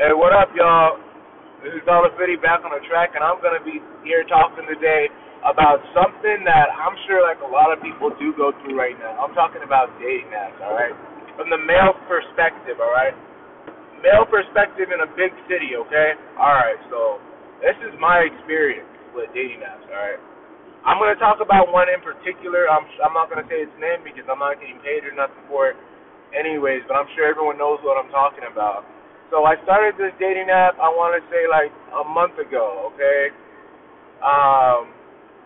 Hey, what up, y'all? This is Dollar Fitty back on the track, and I'm gonna be here talking today about something that I'm sure like a lot of people do go through right now. I'm talking about dating apps, all right? From the male perspective, all right? Male perspective in a big city, okay? All right, so this is my experience with dating apps, all right? I'm gonna talk about one in particular. I'm I'm not gonna say its name because I'm not getting paid or nothing for it, anyways. But I'm sure everyone knows what I'm talking about. So I started this dating app. I want to say like a month ago. Okay. Um,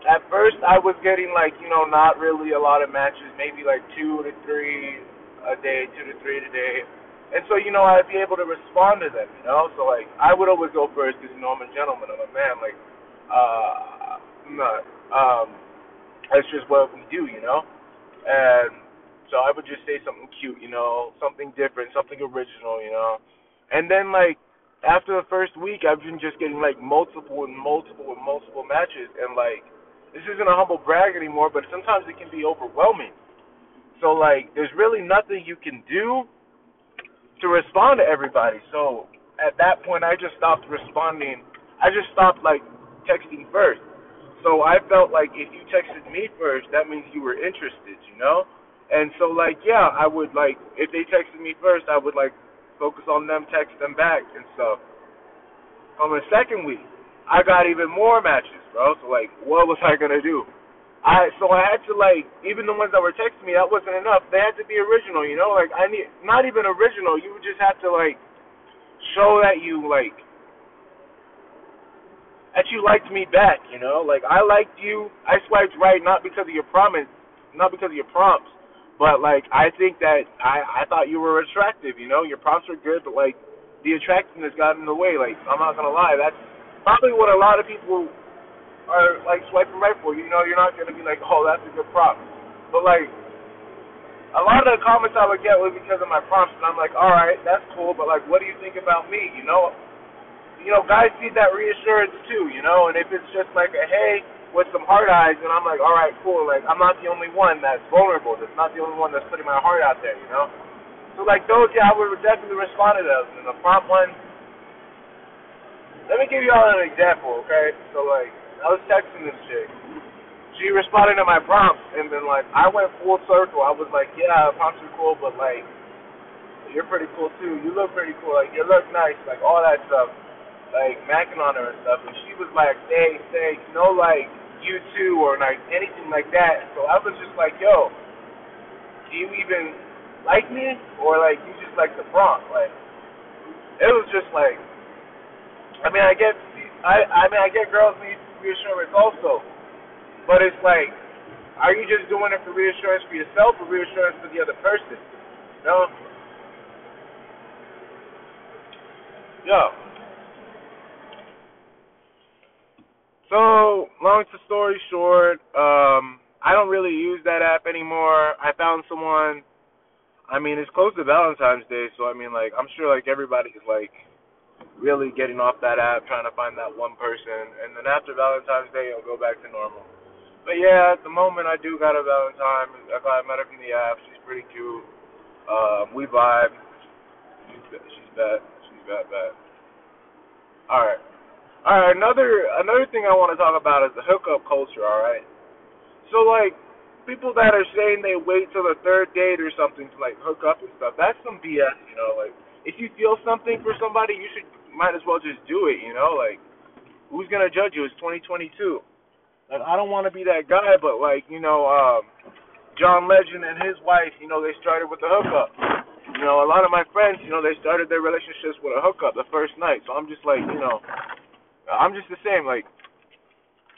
at first I was getting like you know not really a lot of matches, maybe like two to three a day, two to three a day. And so you know I'd be able to respond to them. You know, so like I would always go first because you know I'm a gentleman. I'm a man. Like, uh, I'm not. Um, that's just what we do. You know, and so I would just say something cute. You know, something different, something original. You know and then like after the first week, I've been just getting like multiple and multiple and multiple matches, and like this isn't a humble brag anymore, but sometimes it can be overwhelming. So like, there's really nothing you can do to respond to everybody. So at that point, I just stopped responding. I just stopped like texting first. So I felt like if you texted me first, that means you were interested, you know. And so like, yeah, I would like if they texted me first, I would like focus on them, text them back and stuff. On the second week, I got even more matches, bro. So like, what was I gonna do? I so I had to like even the ones that were texting me that wasn't enough. They had to be original, you know. Like I need not even original. You just have to like show that you like that you liked me back, you know. Like I liked you. I swiped right not because of your promise, not because of your prompts, but like I think that I I thought you were attractive. You know, your prompts were good, but like the attractiveness got in the way. Like I'm not gonna lie, that's probably what a lot of people are like swiping right for. You know, you're not gonna be like, oh, that's a good prompt. But like a lot of the comments I would get was because of my prompts, and I'm like, all right, that's cool, but like, what do you think about me? You know, you know, guys need that reassurance too. You know, and if it's just like a hey with some heart eyes, and I'm like, all right, cool. Like I'm not the only one that's vulnerable. That's not the only one that's putting my heart out there. You know. So like those, yeah, I would definitely respond to those. And the prompt one. Let me give you all an example, okay? So like, I was texting this chick. She responded to my prompts, and then like, I went full circle. I was like, yeah, prompts are cool, but like, you're pretty cool too. You look pretty cool. Like, you look nice. Like all that stuff. Like macking on her and stuff, and she was like, "Hey, thanks, no like you too or like anything like that. So I was just like, yo, do you even like me or like you just like the prompt? Like it was just like I mean I get I I mean I get girls need reassurance also. But it's like are you just doing it for reassurance for yourself or reassurance for the other person? You know? Yo. So, long to story short, um, I don't really use that app anymore. I found someone. I mean, it's close to Valentine's Day, so I mean, like, I'm sure like everybody is like really getting off that app, trying to find that one person, and then after Valentine's Day, it'll go back to normal. But yeah, at the moment, I do got a Valentine. I met her from the app. She's pretty cute. Um, we vibe. She's she's bad. She's bad, bad. All right. All right, another another thing I want to talk about is the hookup culture. All right, so like people that are saying they wait till the third date or something to like hook up and stuff. That's some BS. You know, like if you feel something for somebody, you should might as well just do it. You know, like who's gonna judge you? It's 2022. Like I don't want to be that guy, but like you know, um, John Legend and his wife, you know, they started with the hookup. You know, a lot of my friends, you know, they started their relationships with a hookup the first night. So I'm just like, you know, I'm just the same. Like,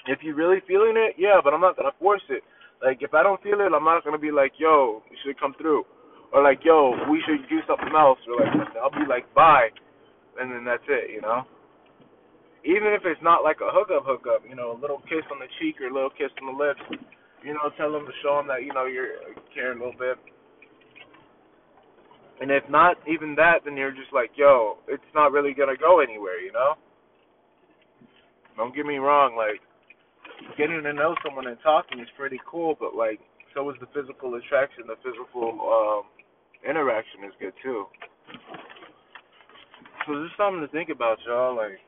if you're really feeling it, yeah, but I'm not gonna force it. Like, if I don't feel it, I'm not gonna be like, yo, you should come through, or like, yo, we should do something else, or like, I'll be like, bye, and then that's it, you know. Even if it's not like a hookup, hookup, you know, a little kiss on the cheek or a little kiss on the lips, you know, tell them to show them that you know you're caring a little bit. And if not even that, then you're just like, yo, it's not really gonna go anywhere, you know. Don't get me wrong, like getting to know someone and talking is pretty cool, but like so is the physical attraction, the physical um interaction is good too. So this is something to think about, y'all. Like,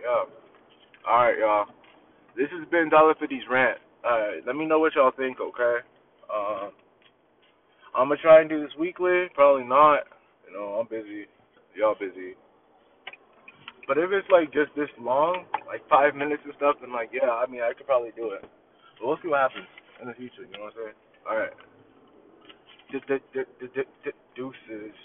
yeah. All right, y'all. This has been Dollar Fifty's rant. Uh, let me know what y'all think, okay? Uh, I'm gonna try and do this weekly. Probably not. You know, I'm busy. Y'all busy. But if it's like just this long, like five minutes and stuff, then like yeah, I mean I could probably do it. But we'll see what happens in the future. You know what I'm saying? All right. Deuces.